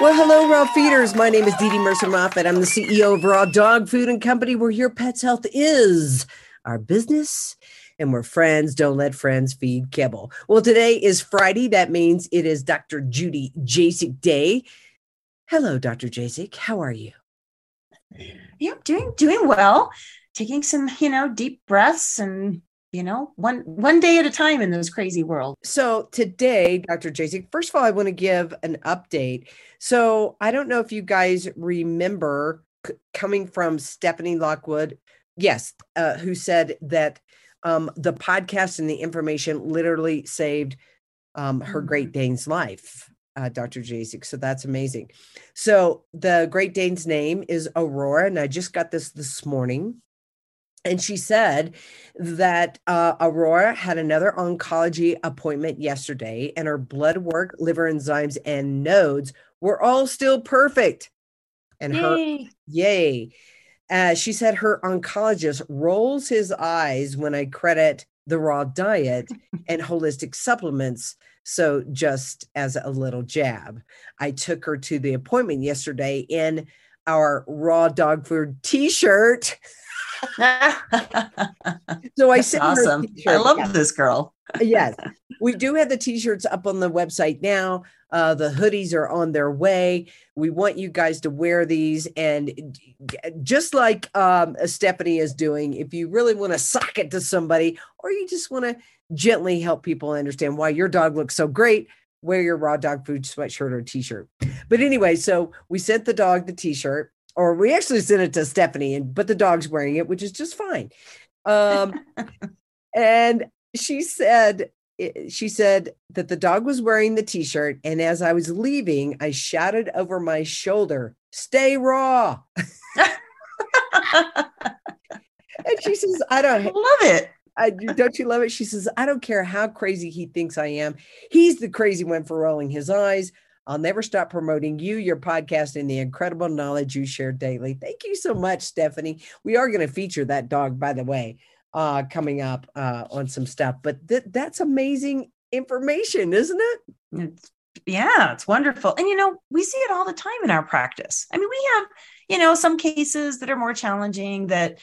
Well, hello, raw feeders. My name is Dee Dee Murcer Moffett. I'm the CEO of Raw Dog Food and Company, where your pet's health is our business and we're friends. Don't let friends feed kibble. Well, today is Friday. That means it is Dr. Judy Jasek Day. Hello, Dr. Jasek. How are you? Yeah, doing doing well. Taking some, you know, deep breaths and you know one one day at a time in this crazy world. So today dr jasek first of all i want to give an update. So i don't know if you guys remember c- coming from stephanie lockwood yes uh, who said that um, the podcast and the information literally saved um, her great Mm-hmm. dane's life uh, dr jasek so that's amazing. So the great dane's name is aurora and i just got this this morning and she said that uh, Aurora had another oncology appointment yesterday, and her blood work, liver enzymes, and nodes were all still perfect. And her, Yay. yay. Uh, she said her oncologist rolls his eyes when I credit the raw diet and holistic supplements. So, just as a little jab, I took her to the appointment yesterday in our raw dog food t shirt. So I sent awesome. I t-shirt. love Yeah. this girl. yes we do have the t-shirts up on the website now uh, the hoodies are on their way we want you guys to wear these and just like um, stephanie is doing if you really want to sock it to somebody or you just want to gently help people understand why your dog looks so great wear your raw dog food sweatshirt or t-shirt. But anyway so we sent the dog the t-shirt or we actually sent it to stephanie and but the dog's wearing it which is just fine. Um, and she said eh, she said that the dog was wearing the t-shirt and as i was leaving i shouted over my shoulder stay raw. And she says i I don't love it. I, don't you love it she says i don't care how crazy he thinks i am he's the crazy one for rolling his eyes i'll never stop promoting you your podcast and the incredible knowledge you share daily thank you so much stephanie we are going to feature that dog by the way uh, coming up uh, on some stuff. But th- that's amazing information, isn't it? It's, yeah, it's wonderful. And you know, we see it all the time in our practice. I mean, we have, you know, some cases that are more challenging that,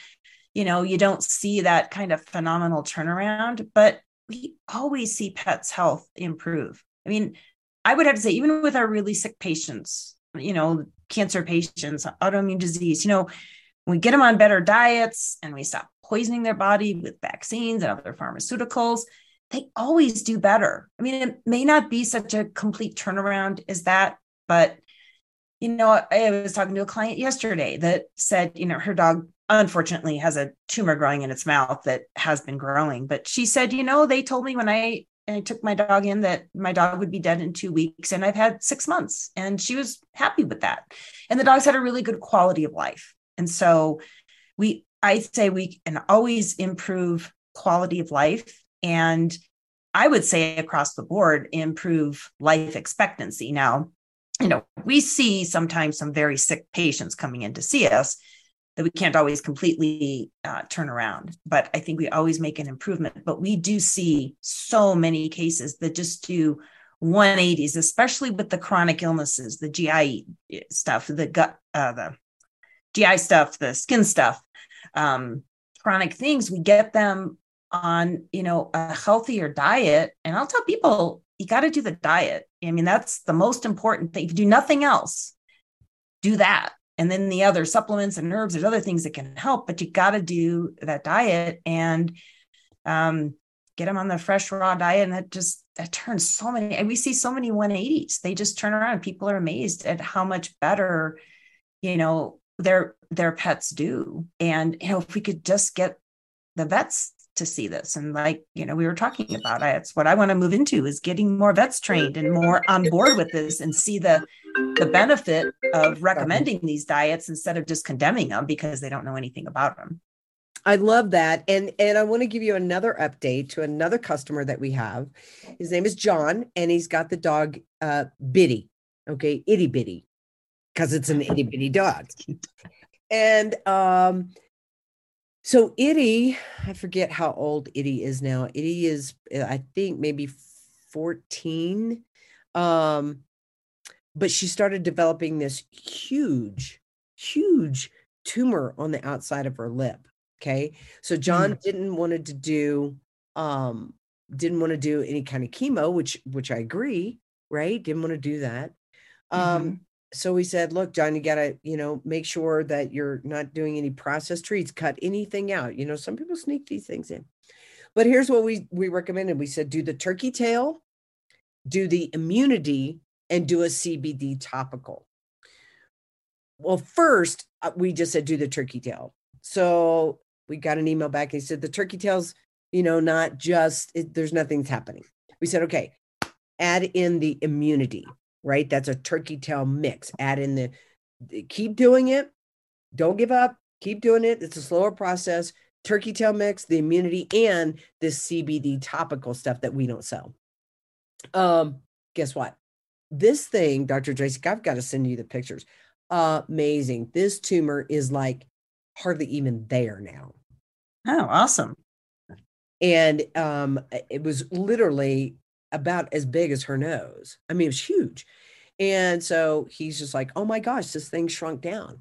you know, you don't see that kind of phenomenal turnaround, but we always see pets' health improve. I mean, I would have to say, even with our really sick patients, you know, cancer patients, autoimmune disease, you know, we get them on better diets and we stop poisoning their body with vaccines and other pharmaceuticals, they always do better. I mean, it may not be such a complete turnaround as that, but you know, I was talking to a client yesterday that said, you know, her dog unfortunately has a tumor growing in its mouth that has been growing, but she said, you know, they told me when I I took my dog in that my dog would be dead in two weeks, and I've had six months, and she was happy with that. And the dogs had a really good quality of life. And so we I say we can always improve quality of life and I would say across the board improve life expectancy. Now, you know, we see sometimes some very sick patients coming in to see us that we can't always completely uh, turn around, but I think we always make an improvement. But we do see so many cases that just do 180s, especially with the chronic illnesses, the GI stuff, the gut, uh, the GI stuff, the skin stuff, um, chronic things, we get them on, you know, a healthier diet. And I'll tell people, you got to do the diet. I mean, that's the most important thing. If you do nothing else, do that. And then the other supplements and herbs, there's other things that can help, but you got to do that diet and um, get them on the fresh raw diet. And that just, that turns so many, and we see so many 180s. They just turn around. People are amazed at how much better, you know, their their pets do and you know if we could just get the vets to see this and like you know we were talking about it's what i want to move into is getting more vets trained and more on board with this and see the the benefit of recommending these diets instead of just condemning them because they don't know anything about them. I love that. And and I want to give you another update to another customer that we have. His name is John, and he's got the dog uh Biddy. Okay, itty bitty, because it's an itty bitty dog. And um so Itty, I forget how old Itty is now. Itty is, uh, I think, maybe 14. Um, but she started developing this huge, huge tumor on the outside of her lip. Okay. So John mm. didn't wanted to do um didn't want to do any kind of chemo, which which I agree, right? Didn't want to do that. Um mm-hmm. So we said, look, John, you gotta, you know, make sure that you're not doing any processed treats, cut anything out. You know, some people sneak these things in. But here's what we we recommended. We said do the turkey tail, do the immunity, and do a CBD topical. Well, first uh, we just said do the turkey tail. So we got an email back. He said the turkey tails, you know, not just it, there's nothing's happening. We said, okay, add in the immunity, right? That's a turkey tail mix. Add in the, keep doing it. Don't give up. Keep doing it. It's a slower process. Turkey tail mix, the immunity, and this CBD topical stuff that we don't sell. Um, guess what? This thing, Dr. Tracy, I've got to send you the pictures. Uh, amazing. This tumor is like hardly even there now. Oh, awesome. And um, it was literally about as big as her nose. I mean, it was huge. And so he's just like, oh my gosh, this thing shrunk down.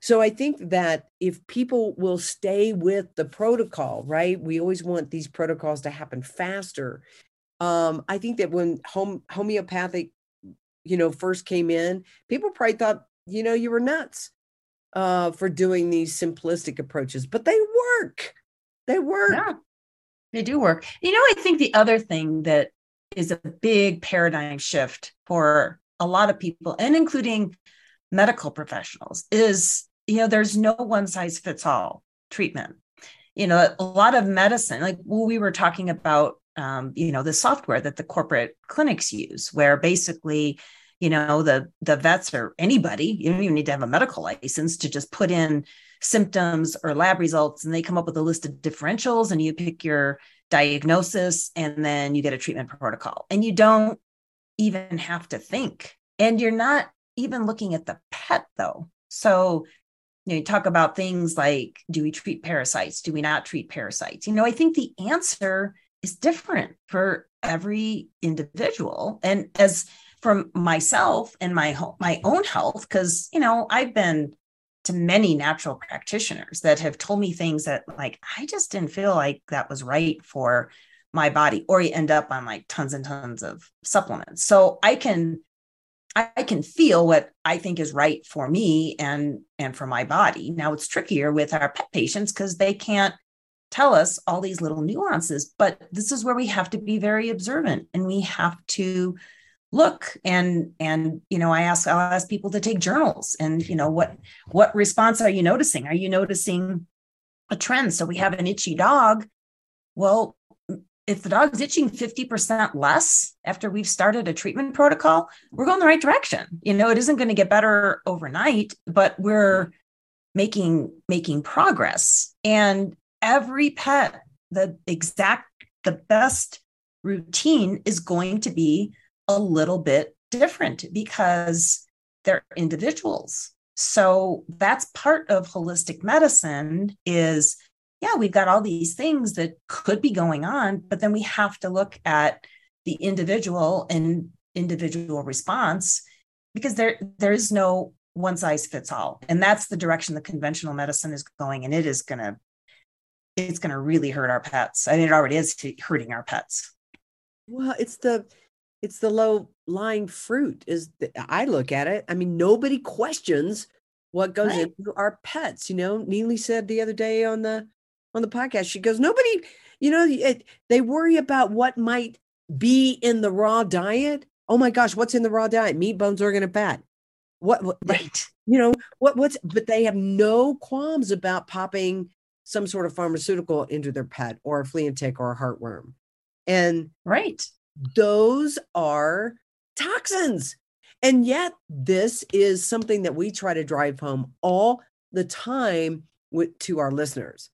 So I think that if people will stay with the protocol, right? We always want these protocols to happen faster. Um, I think that when home homeopathic, you know, first came in, people probably thought, you know, you were nuts uh, for doing these simplistic approaches, but they work. They work. Yeah, they do work. You know, I think the other thing that is a big paradigm shift for a lot of people, and including medical professionals, is you know, there's no one size fits all treatment. You know, a lot of medicine, like well, we were talking about, um, you know, the software that the corporate clinics use, where basically you know the the vets or anybody you don't even need to have a medical license to just put in symptoms or lab results and they come up with a list of differentials and you pick your diagnosis and then you get a treatment protocol. And you don't even have to think. And you're not even looking at the pet though. So you know you talk about things like do we treat parasites? Do we not treat parasites? You know i think the answer is different for every individual. And as from myself and my my own health because you know I've been to many natural practitioners that have told me things that like I just didn't feel like that was right for my body or you end up on like tons and tons of supplements. So I can I can feel what I think is right for me and and for my body. Now it's trickier with our pet patients because they can't tell us all these little nuances but this is where we have to be very observant and we have to look and and you know i ask i'll ask people to take journals and you know what what response are you noticing? Are you noticing a trend? So we have an itchy dog. Well if the dog's itching 50% less after we've started a treatment protocol we're going the right direction. You know it isn't going to get better overnight but we're making making progress. And every pet the exact the best routine is going to be a little bit different because they're individuals. So that's part of holistic medicine is yeah, we've got all these things that could be going on, but then we have to look at the individual and individual response because there there is no one size fits all. And that's the direction the conventional medicine is going and it is going to it's going to really hurt our pets. I mean it already is hurting our pets. Well, it's the it's the low lying fruit is the, i look at it i mean nobody questions what goes right. into our pets you know neely said the other day on the on the podcast she goes nobody you know it, they worry about what might be in the raw diet. Oh my gosh what's in the raw diet? Meat bones organ and fat. What, what right. you know what what's but they have no qualms about popping some sort of pharmaceutical into their pet or a flea and tick or a heartworm. And right those are toxins. And yet, this is something that we try to drive home all the time with, to our listeners.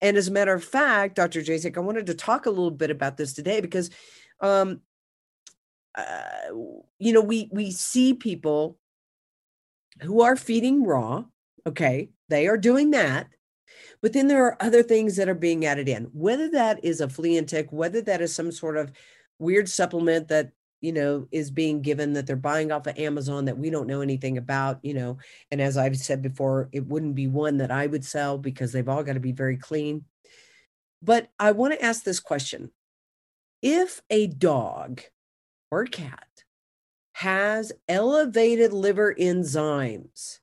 And as a matter of fact, Dr. Jasek, I wanted to talk a little bit about this today because, um, uh, you know, we we see people who are feeding raw. Okay, they are doing that, but then there are other things that are being added in. Whether that is a flea and tick, whether that is some sort of weird supplement that you know is being given that they're buying off of Amazon that we don't know anything about, you know. And as I've said before, it wouldn't be one that I would sell because they've all got to be very clean. But I want to ask this question. If a dog or cat has elevated liver enzymes,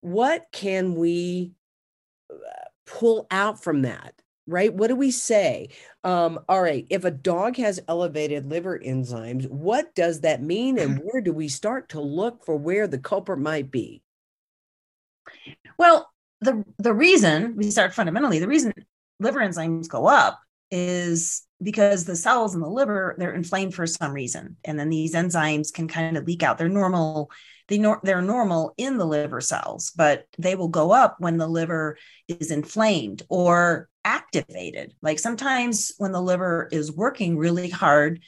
what can we uh, pull out from that? Right? What do we say? Um, all right, if a dog has elevated liver enzymes, what does that mean? And where do we start to look for where the culprit might be? Well, the the reason we start fundamentally, the reason liver enzymes go up is because the cells in the liver they're inflamed for some reason and then these enzymes can kind of leak out they're normal they nor- they're normal in the liver cells but they will go up when the liver is inflamed or activated. Like sometimes when the liver is working really hard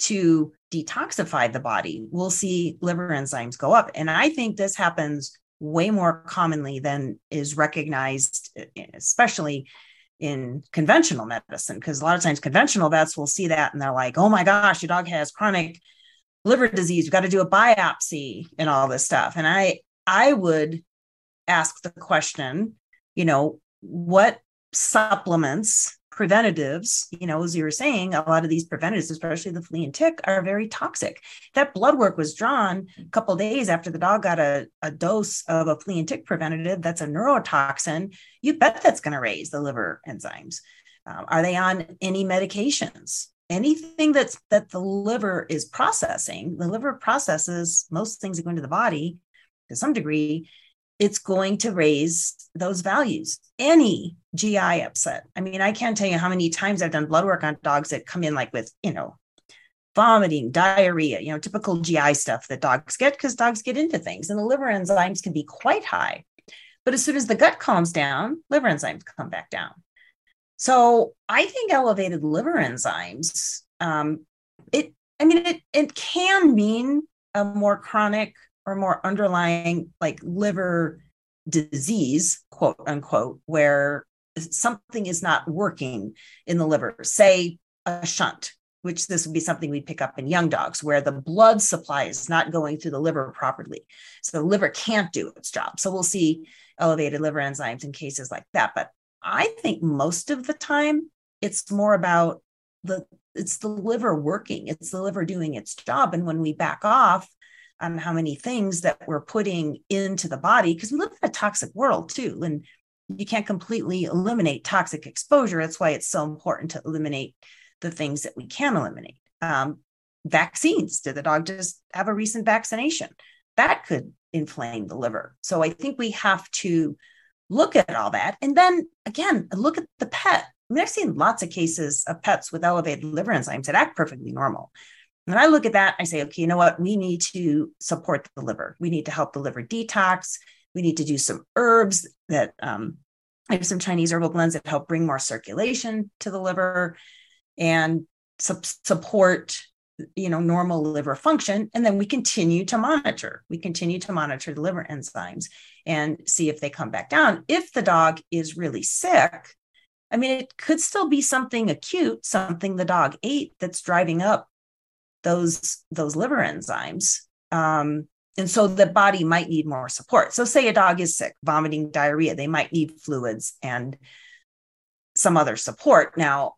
to detoxify the body we'll see liver enzymes go up. And i think this happens way more commonly than is recognized especially in conventional medicine because a lot of times conventional vets will see that and they're like oh my gosh your dog has chronic liver disease you've got to do a biopsy and all this stuff and i i would ask the question you know what supplements preventatives, you know, as you were saying, a lot of these preventatives, especially the flea and tick, are very toxic. That blood work was drawn a couple days after the dog got a, a dose of a flea and tick preventative that's a neurotoxin. You bet that's going to raise the liver enzymes. Um, are they on any medications? Anything that's that the liver is processing, the liver processes most things that go into the body to some degree it's going to raise those values. Any GI upset. I mean, I can't tell you how many times I've done blood work on dogs that come in like with, you know, vomiting, diarrhea, you know, typical GI stuff that dogs get because dogs get into things and the liver enzymes can be quite high. But as soon as the gut calms down, liver enzymes come back down. So I think elevated liver enzymes, um, it, I mean, it, it can mean a more chronic or more underlying like liver disease, quote unquote, where something is not working in the liver, say a shunt, which this would be something we'd pick up in young dogs, where the blood supply is not going through the liver properly. So the liver can't do its job. So we'll see elevated liver enzymes in cases like that. But I think most of the time it's more about the it's the liver working, it's the liver doing its job. And when we back off on how many things that we're putting into the body because we live in a toxic world too and you can't completely eliminate toxic exposure. That's why it's so important to eliminate the things that we can eliminate. Um, vaccines did the dog just have a recent vaccination? That could inflame the liver. So i think we have to look at all that and then again look at the pet I mean, I've seen lots of cases of pets with elevated liver enzymes that act perfectly normal. When I look at that, I say, okay, you know what? We need to support the liver. We need to help the liver detox. We need to do some herbs that um, I have some Chinese herbal blends that help bring more circulation to the liver and su- support you know normal liver function and then we continue to monitor. We continue to monitor the liver enzymes and see if they come back down. If the dog is really sick i mean it could still be something acute something the dog ate that's driving up those those liver enzymes. Um, and so the body might need more support. So say a dog is sick vomiting diarrhea they might need fluids and some other support. Now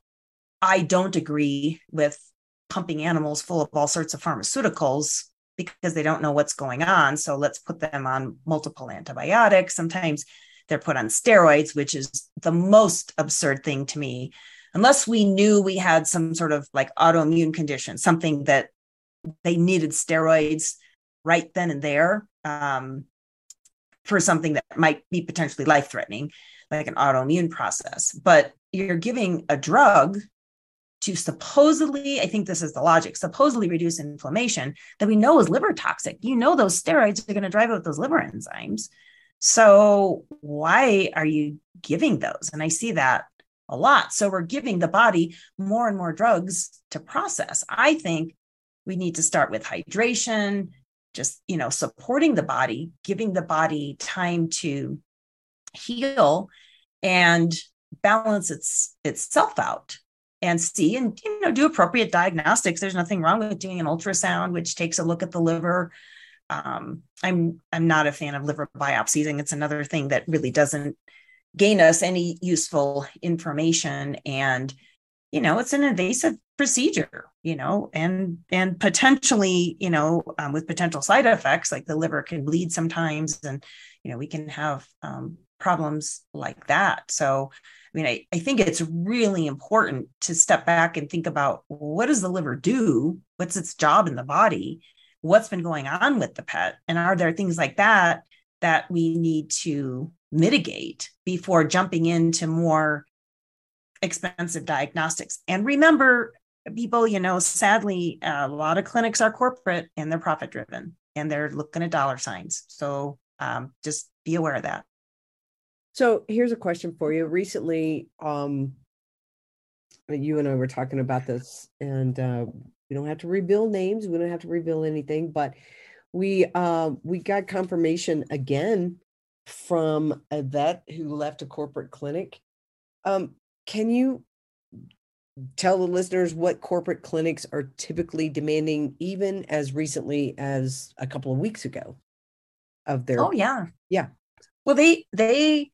i don't agree with pumping animals full of all sorts of pharmaceuticals because they don't know what's going on. So let's put them on multiple antibiotics. Sometimes they're put on steroids which is the most absurd thing to me. Unless we knew we had some sort of like autoimmune condition, something that they needed steroids right then and there um, for something that might be potentially life threatening, like an autoimmune process. But you're giving a drug to supposedly, I think this is the logic, supposedly reduce inflammation that we know is liver toxic. You know, those steroids are going to drive out those liver enzymes. So, why are you giving those? And I see that a lot. So, we're giving the body more and more drugs to process. I think we need to start with hydration, just, you know, supporting the body, giving the body time to heal and balance its itself out and see and you know do appropriate diagnostics. There's nothing wrong with doing an ultrasound which takes a look at the liver. Um, i'm i'm not a fan of liver biopsies and it's another thing that really doesn't gain us any useful information. And you know it's an invasive procedure you know and and potentially you know um, with potential side effects like the liver can bleed sometimes and you know we can have um, problems like that so I mean, I, I think it's really important to step back and think about what does the liver do? What's its job in the body? What's been going on with the pet? And are there things like that that we need to mitigate before jumping into more expensive diagnostics? And remember, people, you know, sadly, a lot of clinics are corporate and they're profit driven and they're looking at dollar signs. So um, just be aware of that. So here's a question for you. Recently, um, you and I were talking about this, and uh, we don't have to reveal names. We don't have to reveal anything, but we um, we got confirmation again from a vet who left a corporate clinic. Um, can you tell the listeners what corporate clinics are typically demanding, even as recently as a couple of weeks ago? Of their oh yeah yeah well they they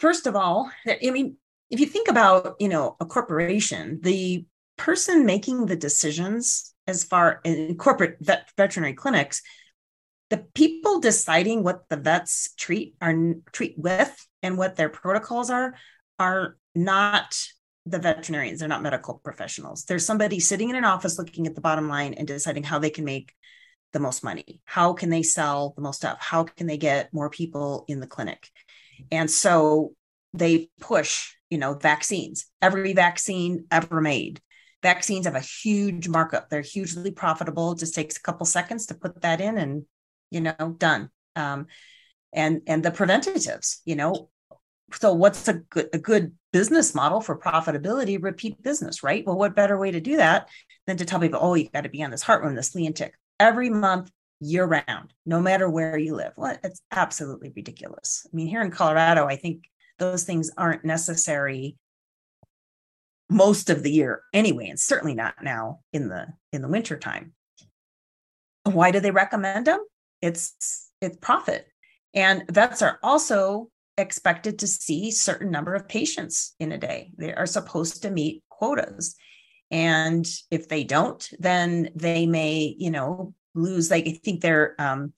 first of all, I mean, if you think about, you know, a corporation, the person making the decisions as far in corporate vet, veterinary clinics, the people deciding what the vets treat are treat with and what their protocols are are not the veterinarians. They're not medical professionals. There's somebody sitting in an office looking at the bottom line and deciding how they can make the most money. How can they sell the most stuff? How can they get more people in the clinic and so they push, you know, vaccines, every vaccine ever made. Vaccines have a huge markup. They're hugely profitable. It just takes a couple seconds to put that in and, you know, done. Um, and and the preventatives, you know, so what's a good a good business model for profitability repeat business right well what better way to do that than to tell people oh you've got to be on this heartworm this tick every month year round, no matter where you live. Well, it's absolutely ridiculous. I mean, here in Colorado, I think those things aren't necessary most of the year anyway, and certainly not now in the in the winter time. Why do they recommend them? It's it's profit. And vets are also expected to see certain number of patients in a day. They are supposed to meet quotas. And if they don't, then they may, you know, lose like I think they're um,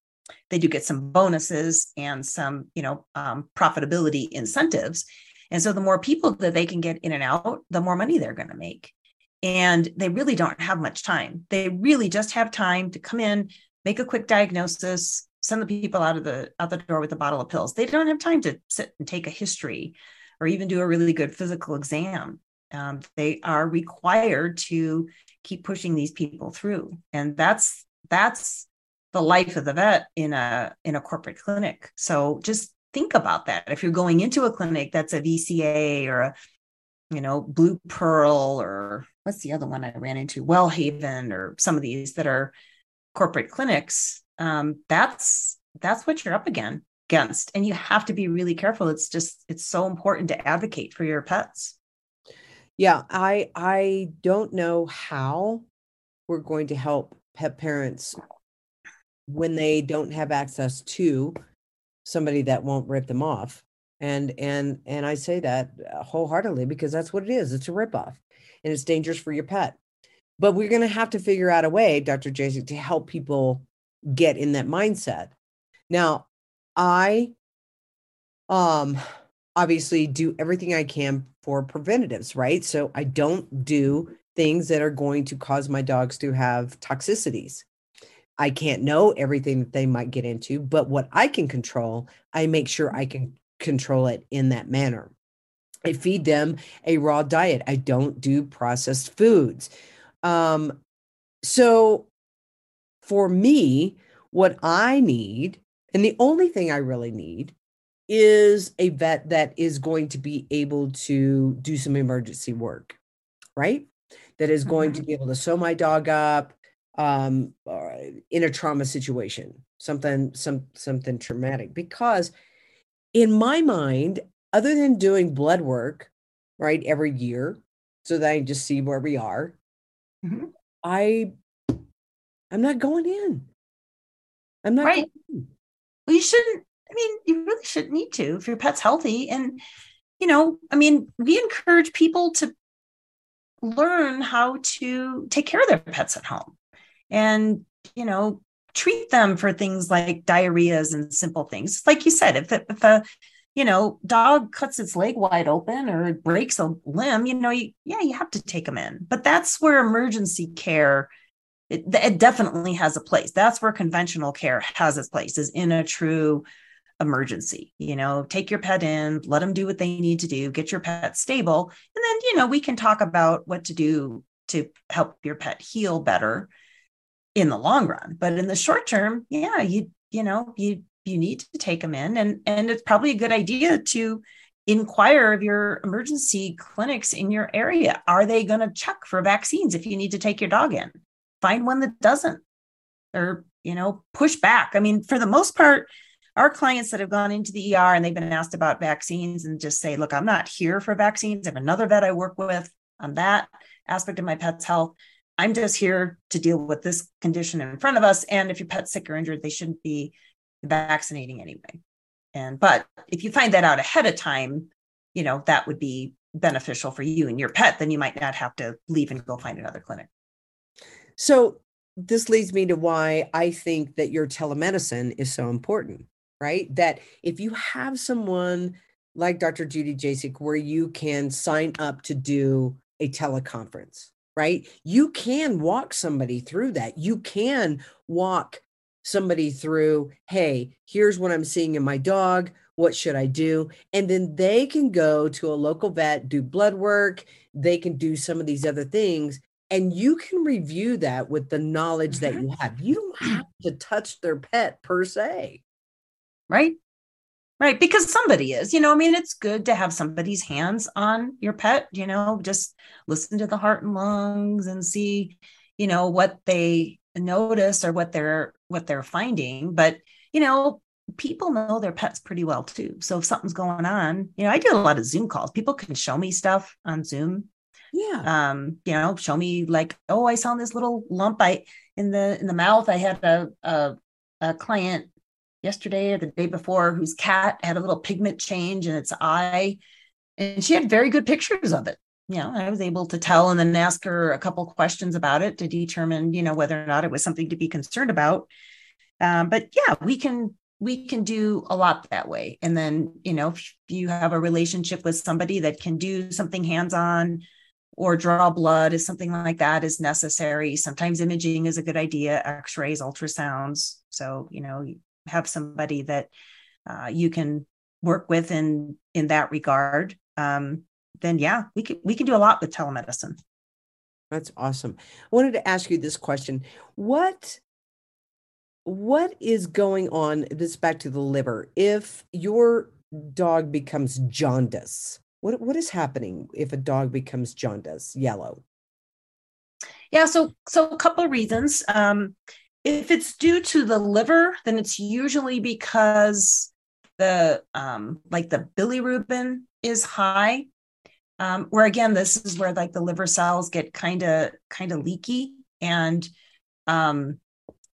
they do get some bonuses and some you know um, profitability incentives. And so the more people that they can get in and out the more money they're going to make. And they really don't have much time. They really just have time to come in make a quick diagnosis send the people out of the out the door with a bottle of pills. They don't have time to sit and take a history or even do a really good physical exam. Um, they are required to keep pushing these people through. And that's that's the life of the vet in a in a corporate clinic. So just think about that. If you're going into a clinic that's a vca or a you know blue pearl or what's the other one i ran into? Wellhaven or some of these that are corporate clinics um, that's that's what you're up again against. And you have to be really careful. It's just it's so important to advocate for your pets. Yeah i i don't know how we're going to help pet parents when they don't have access to somebody that won't rip them off. And and and i say that wholeheartedly because that's what it is it's a ripoff and it's dangerous for your pet. But we're going to have to figure out a way dr jasek to help people get in that mindset. Now i um obviously do everything i can for preventatives right? So i don't do things that are going to cause my dogs to have toxicities I can't know everything that they might get into, but what I can control, I make sure I can control it in that manner. I feed them a raw diet. I don't do processed foods. Um, so for me, what I need, and the only thing I really need, is a vet that is going to be able to do some emergency work, right? That is going to Mhm. be able to sew my dog up um, in a trauma situation, something, some something traumatic. Because in my mind, other than doing blood work, right, every year, so that I just see where we are, Mhm. I I'm not going in. I'm not Right. Well, you shouldn't. I mean, you really shouldn't need to if your pet's healthy. And, you know, I mean, we encourage people to learn how to take care of their pets at home and, you know, treat them for things like diarrheas and simple things. Like you said, if, it, if a, you know, dog cuts its leg wide open or breaks a limb, you know, you, yeah, you have to take them in. But that's where emergency care it, it definitely has a place. That's where conventional care has its place, is in a true emergency. You know, take your pet in, let them do what they need to do, get your pet stable. And then, you know, we can talk about what to do to help your pet heal better in the long run. But in the short term, yeah, you, you know, you, you need to take them in and, and it's probably a good idea to inquire of your emergency clinics in your area. Are they going to check for vaccines if you need to take your dog in? Find one that doesn't or, you know, push back. I mean, for the most part, our clients that have gone into the ER and they've been asked about vaccines and just say, look, I'm not here for vaccines. I have another vet I work with on that aspect of my pet's health. I'm just here to deal with this condition in front of us. And if your pet's sick or injured, they shouldn't be vaccinating anyway. And but if you find that out ahead of time, you know, that would be beneficial for you and your pet, then you might not have to leave and go find another clinic. So this leads me to why I think that your telemedicine is so important, right? That if you have someone like Dr. Judy Jasek where you can sign up to do a teleconference, right? You can walk somebody through that. You can walk somebody through, hey, here's what I'm seeing in my dog. What should I do? And then they can go to a local vet, do blood work. They can do some of these other things and you can review that with the knowledge that Mhm. you have. You don't have to touch their pet per se. Right? Right because somebody is you know i mean it's good to have somebody's hands on your pet you know just listen to the heart and lungs and see you know what they notice or what they're what they're finding. But you know people know their pets pretty well too. So if something's going on you know i do a lot of zoom calls. People can show me stuff on zoom. Yeah. um you know show me like oh i saw this little lump i in the in the mouth. I had a a, a client yesterday or the day before whose cat had a little pigment change in its eye and she had very good pictures of it. You know i was able to tell and then ask her a couple questions about it to determine you know whether or not it was something to be concerned about. Um, but yeah we can we can do a lot that way. And then you know if you have a relationship with somebody that can do something hands-on or draw blood if something like that is necessary. Sometimes imaging is a good idea x-rays ultrasounds. So you know have somebody that uh, you can work with in in that regard um, then yeah we can we can do a lot with telemedicine That's awesome. I wanted to ask you this question. What what is going on this back to the liver if your dog becomes jaundice? What what is happening if a dog becomes jaundice, yellow? Yeah, so so a couple of reasons. Um, if it's due to the liver, then it's usually because the um, like the bilirubin is high. Um, where again, this is where like the liver cells get kind of kind of leaky, and um,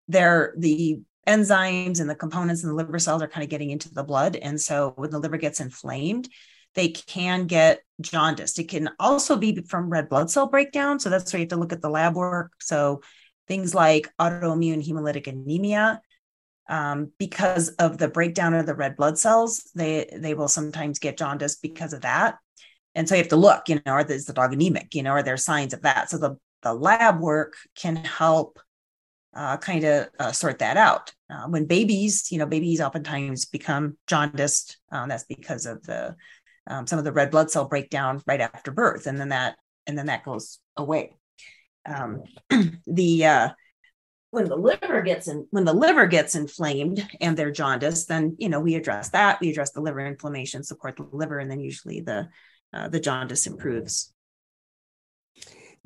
they're the enzymes and the components in the liver cells are kind of getting into the blood, and so when the liver gets inflamed, they can get jaundiced. It can also be from red blood cell breakdown. So that's why you have to look at the lab work. So things like autoimmune hemolytic anemia, um, because of the breakdown of the red blood cells, they they will sometimes get jaundiced because of that. And so you have to look, you know, are is the dog anemic? You know, are there signs of that? So the the lab work can help uh, kind of uh, sort that out. Uh, when babies, you know, babies oftentimes become jaundiced. Um, that's because of the um, some of the red blood cell breakdown right after birth, and then that and then that goes away. Um, the uh, when the liver gets in when the liver gets inflamed and they're jaundiced, then you know we address that. We address the liver inflammation, support the liver, and then usually the uh, the jaundice improves.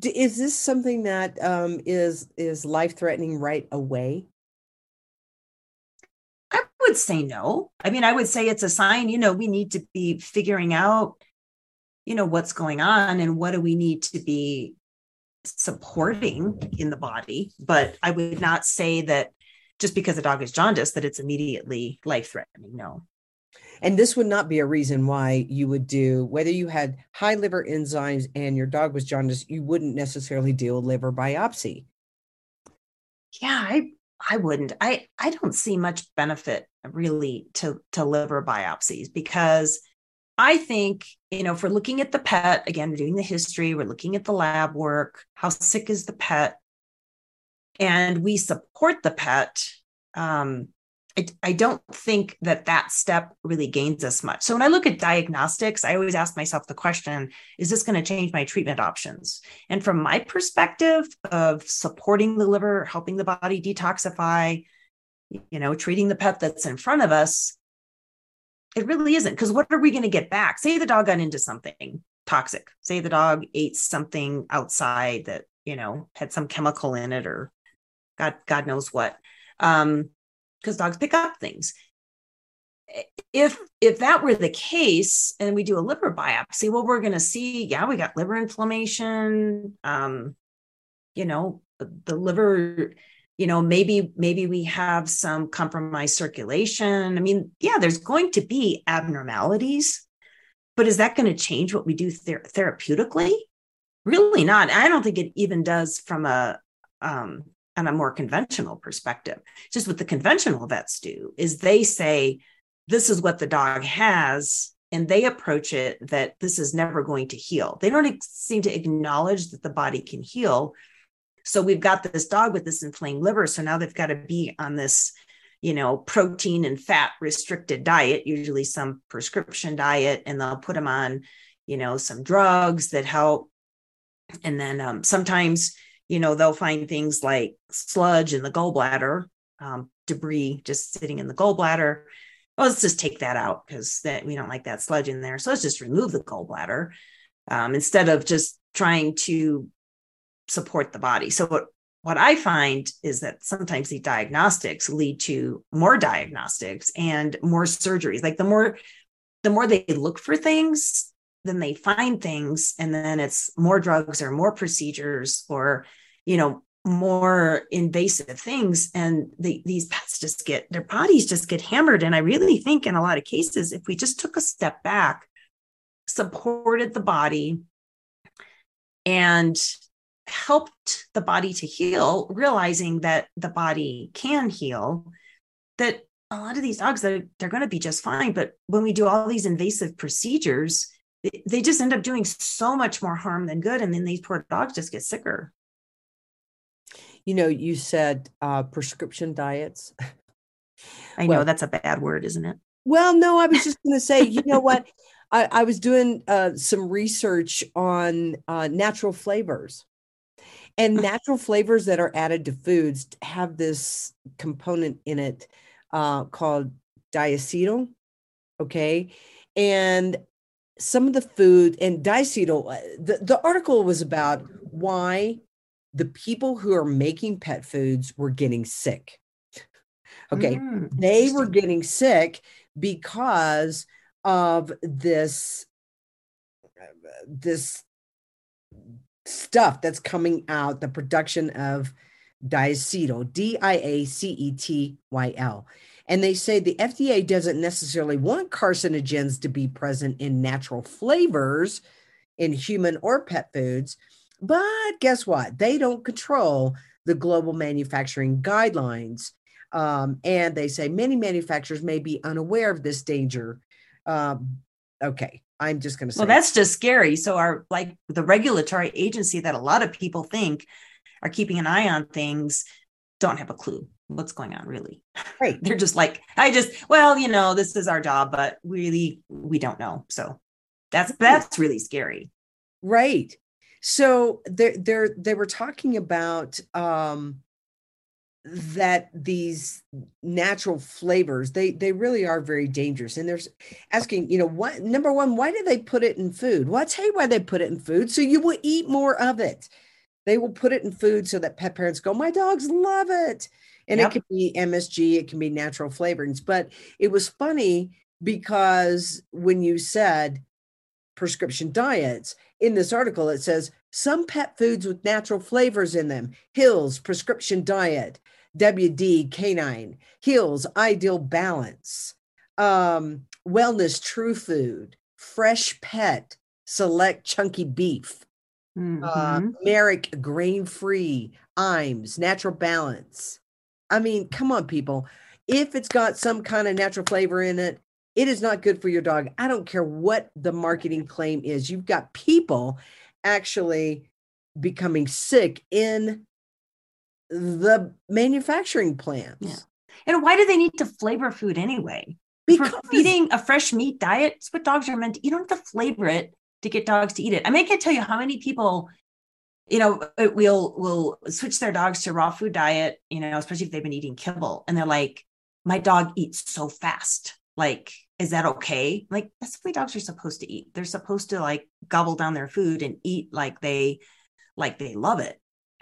Is this something that um, is is life threatening right away? I would say no. I mean, I would say it's a sign, you know, we need to be figuring out, you know, what's going on and what do we need to be supporting in the body. But I would not say that just because a dog is jaundiced that it's immediately life threatening. No. And this would not be a reason why you would do, whether you had high liver enzymes and your dog was jaundiced, you wouldn't necessarily do a liver biopsy. Yeah, I I wouldn't. I I don't see much benefit really to to liver biopsies because I think, you know, if we're looking at the pet, again, we're doing the history, we're looking at the lab work, how sick is the pet, and we support the pet, um, I, I don't think that that step really gains us much. So when I look at diagnostics, I always ask myself the question is this going to change my treatment options? And from my perspective of supporting the liver, helping the body detoxify, you know, treating the pet that's in front of us, it really isn't. Because what are we going to get back? Say the dog got into something toxic, say the dog ate something outside that, you know, had some chemical in it or God, God knows what. Um, because dogs pick up things if if that were the case and we do a liver biopsy well we're going to see yeah we got liver inflammation um you know the liver you know maybe maybe we have some compromised circulation i mean yeah there's going to be abnormalities but is that going to change what we do ther- therapeutically really not i don't think it even does from a um on a more conventional perspective. Just what the conventional vets do is they say, this is what the dog has, and they approach it that this is never going to heal. They don't seem to acknowledge that the body can heal. So we've got this dog with this inflamed liver. So now they've got to be on this, you know, protein and fat restricted diet, usually some prescription diet, and they'll put them on, you know, some drugs that help. And then um, sometimes you know, they'll find things like sludge in the gallbladder, um, debris just sitting in the gallbladder. Well, let's just take that out because that we don't like that sludge in there. So let's just remove the gallbladder um, instead of just trying to support the body. So what what I find is that sometimes the diagnostics lead to more diagnostics and more surgeries. Like the more the more they look for things, then they find things, and then it's more drugs or more procedures or you know more invasive things and the, these pets just get their bodies just get hammered and i really think in a lot of cases if we just took a step back supported the body and helped the body to heal realizing that the body can heal that a lot of these dogs they're, they're going to be just fine but when we do all these invasive procedures they just end up doing so much more harm than good and then these poor dogs just get sicker you know, you said uh, prescription diets. I well, know that's a bad word, isn't it? Well, no, I was just going to say, you know what? I, I, was doing uh, some research on uh, natural flavors. And natural flavors that are added to foods have this component in it uh, called diacetyl. Okay. And some of the food and diacetyl, uh, the, the article was about why the people who are making pet foods were getting sick. Okay. Mm, they were getting sick because of this this stuff that's coming out the production of diacetyl d-i-a-c-e-t-y-l and they say the fda doesn't necessarily want carcinogens to be present in natural flavors in human or pet foods but guess what? They don't control the global manufacturing guidelines. Um, and they say many manufacturers may be unaware of this danger. Um, okay, I'm just going to say. Well, that's just scary. So, our like the regulatory agency that a lot of people think are keeping an eye on things don't have a clue what's going on really right they're just like i just well you know this is our job but really we don't know so That's that's really scary. Right. So they they they were talking about um that these natural flavors they they really are very dangerous. And there's asking you know what number one why do they put it in food? Well i'll tell you why they put it in food. So you will eat more of it. They will put it in food so that pet parents go my dogs love it. And yep. it can be msg it can be natural flavorings. But it was funny because when you said prescription diets. In this article it says some pet foods with natural flavors in them. Hills prescription diet WD Canine, Hills Ideal Balance, um, Wellness True Food, Fresh Pet, Select Chunky Beef, mm-hmm. uh, Merrick Grain Free, Iams, Natural Balance. I mean, come on, people. If it's got some kind of natural flavor in it, it is not good for your dog. I don't care what the marketing claim is. You've got people actually becoming sick in the manufacturing plants. Yeah. And why do they need to flavor food anyway? Because For feeding a fresh meat diet, it's what dogs are meant to. You don't have to flavor it to get dogs to eat it. I mean, I can't tell you how many people, you know, uh, will will switch their dogs to raw food diet, you know, especially if they've been eating kibble, and they're like, "My dog eats so fast. Like, is that okay?" Like, that's the way dogs are supposed to eat. They're supposed to like gobble down their food and eat like they like they love it.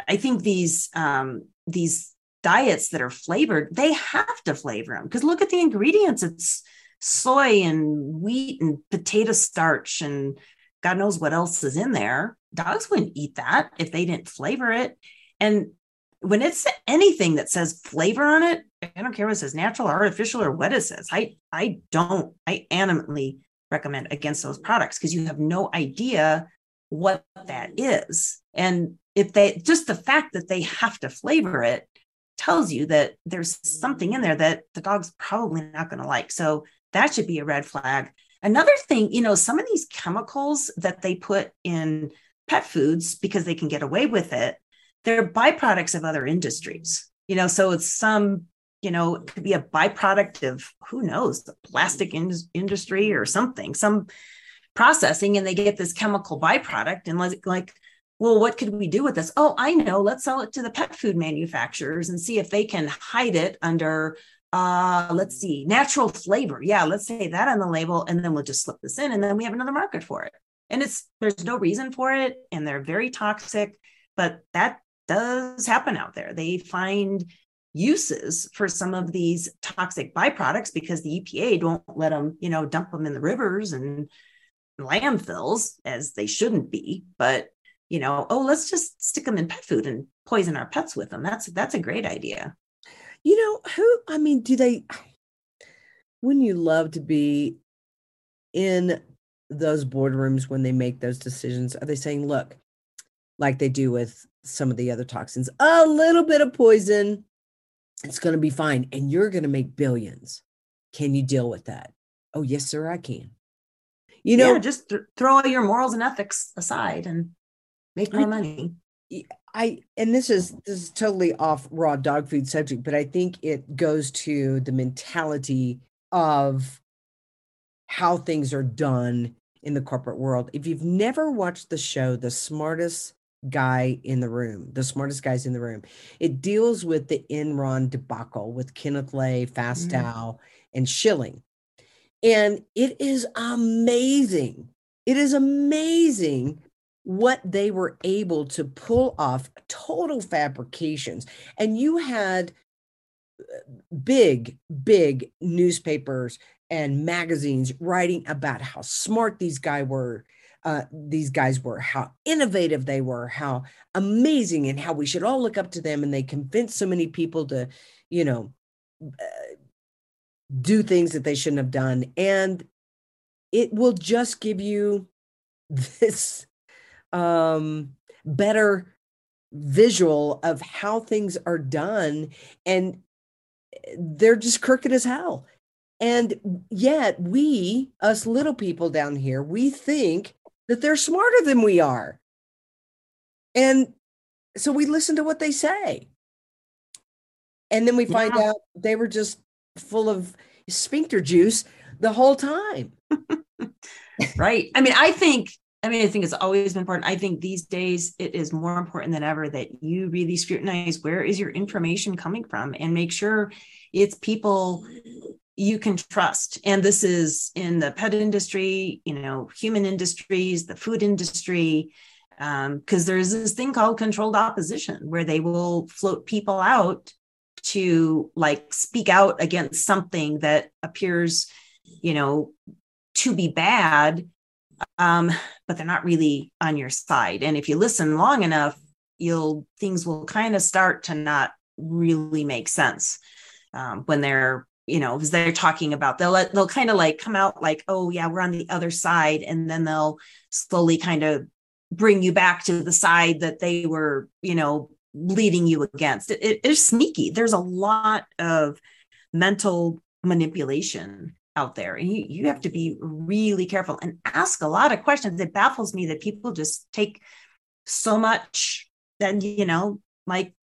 I think these um, these diets that are flavored, they have to flavor them because look at the ingredients. It's soy and wheat and potato starch and God knows what else is in there. Dogs wouldn't eat that if they didn't flavor it. And when it's anything that says flavor on it, I don't care what it says natural, artificial, or what it says. I I don't. I animately recommend against those products because you have no idea what that is. And if they just the fact that they have to flavor it tells you that there's something in there that the dog's probably not going to like. So that should be a red flag. Another thing, you know, some of these chemicals that they put in pet foods because they can get away with it, they're byproducts of other industries. You know, so it's some, you know, it could be a byproduct of who knows, the plastic in- industry or something, some processing, and they get this chemical byproduct. And like, like well, what could we do with this? Oh, I know. Let's sell it to the pet food manufacturers and see if they can hide it under, uh, let's see, natural flavor. Yeah, let's say that on the label, and then we'll just slip this in, and then we have another market for it. And it's there's no reason for it, and they're very toxic, but that does happen out there. They find uses for some of these toxic byproducts because the EPA don't let them, you know, dump them in the rivers and landfills as they shouldn't be. But you know, oh, let's just stick them in pet food and poison our pets with them. That's that's a great idea. You know, who I mean, do they wouldn't you love to be in those boardrooms when they make those decisions? Are they saying, look, like they do with some of the other toxins, a little bit of poison, it's going to be fine, and you're going to make billions. Can you deal with that? Oh, yes, sir, I can. You know, yeah, just th- throw all your morals and ethics aside and make more I, money. I and this is this is totally off raw dog food subject, but I think it goes to the mentality of how things are done in the corporate world. If you've never watched the show, The Smartest Guy in the Room, The Smartest Guys in the Room, it deals with the Enron debacle with Kenneth Lay, Fastow, mm. and Skilling. And it is amazing. It is amazing what they were able to pull off total fabrications. And you had uh, big, big newspapers and magazines writing about how smart these guys were. Uh, these guys were, how innovative they were, how amazing, and how we should all look up to them. And they convinced so many people to, you know, uh, do things that they shouldn't have done. And it will just give you this um, better visual of how things are done and eh, they're just crooked as hell and yet we us little people down here we think that they're smarter than we are and so we listen to what they say and then we find yeah. out they were just full of sphincter juice the whole time right. I mean, I think I mean, I think it's always been important. I think these days it is more important than ever that you really scrutinize where is your information coming from and make sure it's people you can trust. And this is in the pet industry, you know, human industries, the food industry, because um, there's this thing called controlled opposition where they will float people out to like speak out against something that appears, you know, to be bad um, but they're not really on your side. And if you listen long enough, you'll things will kind of start to not really make sense um, when they're you know because they're talking about they'll they'll kind of like come out like oh yeah we're on the other side and then they'll slowly kind of bring you back to the side that they were you know leading you against. It, it, it's sneaky. There's a lot of mental manipulation out there and you, you have to be really careful and ask a lot of questions. It baffles me that people just take so much then you know like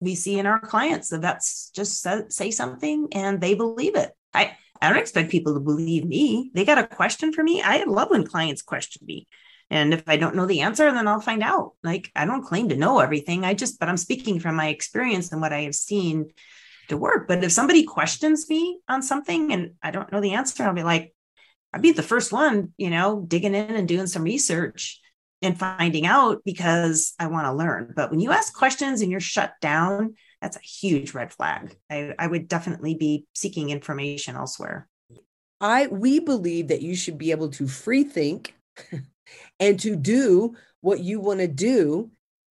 we see in our clients that that's just say, something and they believe it. I i don't expect people to believe me. They got a question for me. I love when clients question me. And if i don't know the answer then i'll find out. Like i don't claim to know everything. I just but i'm speaking from my experience and what i have seen to work. But if somebody questions me on something and I don't know the answer, I'll be like, I'd be the first one, you know, digging in and doing some research and finding out because I want to learn. But when you ask questions and you're shut down, that's a huge red flag. I, I would definitely be seeking information elsewhere. I we believe that you should be able to free think and to do what you want to do.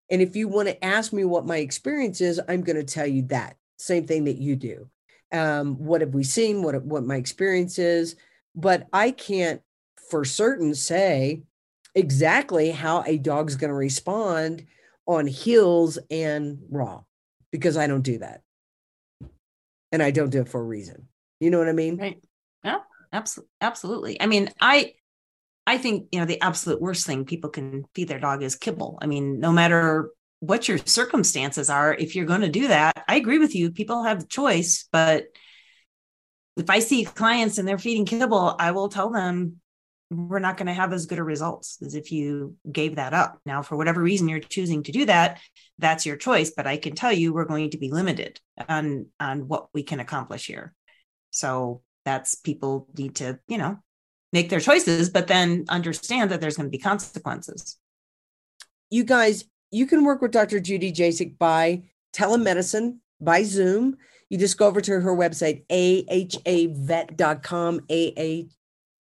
And if you want to ask me what my experience is, I'm going to tell you that same thing that you do. Um, what have we seen? What what my experience is? But I can't for certain say exactly how a dog's going to respond on heels and raw because I don't do that. And I don't do it for a reason. You know what I mean? Right. Yeah, absolutely. Absolutely. I mean, I I think, you know, the absolute worst thing people can feed their dog is kibble. I mean, no matter what your circumstances are if you're going to do that i agree with you people have the choice but if i see clients and they're feeding kibble i will tell them we're not going to have as good a results as if you gave that up now for whatever reason you're choosing to do that that's your choice but i can tell you we're going to be limited on on what we can accomplish here so that's people need to you know make their choices but then understand that there's going to be consequences you guys you can work with Dr. Judy Jasek by telemedicine, by Zoom. You just go over to her website, ahavet.com,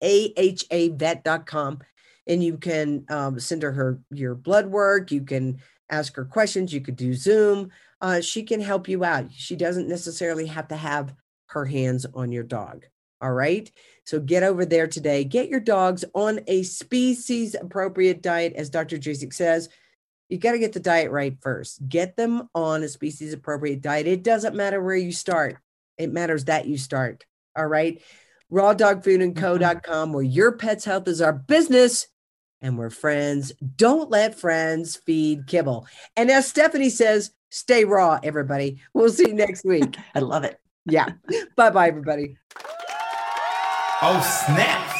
ahavet.com, and you can um, send her, her your blood work. You can ask her questions. You could do Zoom. Uh, she can help you out. She doesn't necessarily have to have her hands on your dog. All right. So get over there today. Get your dogs on a species appropriate diet, as Dr. Jasek says you got to get the diet right first. Get them on a species appropriate diet. It doesn't matter where you start, it matters that you start. All right. Rawdogfoodandco.com, mm-hmm. where your pet's health is our business and we're friends. Don't let friends feed kibble. And as Stephanie says, stay raw, everybody. We'll see you next week. I love it. Yeah. bye bye, everybody. Oh, snap.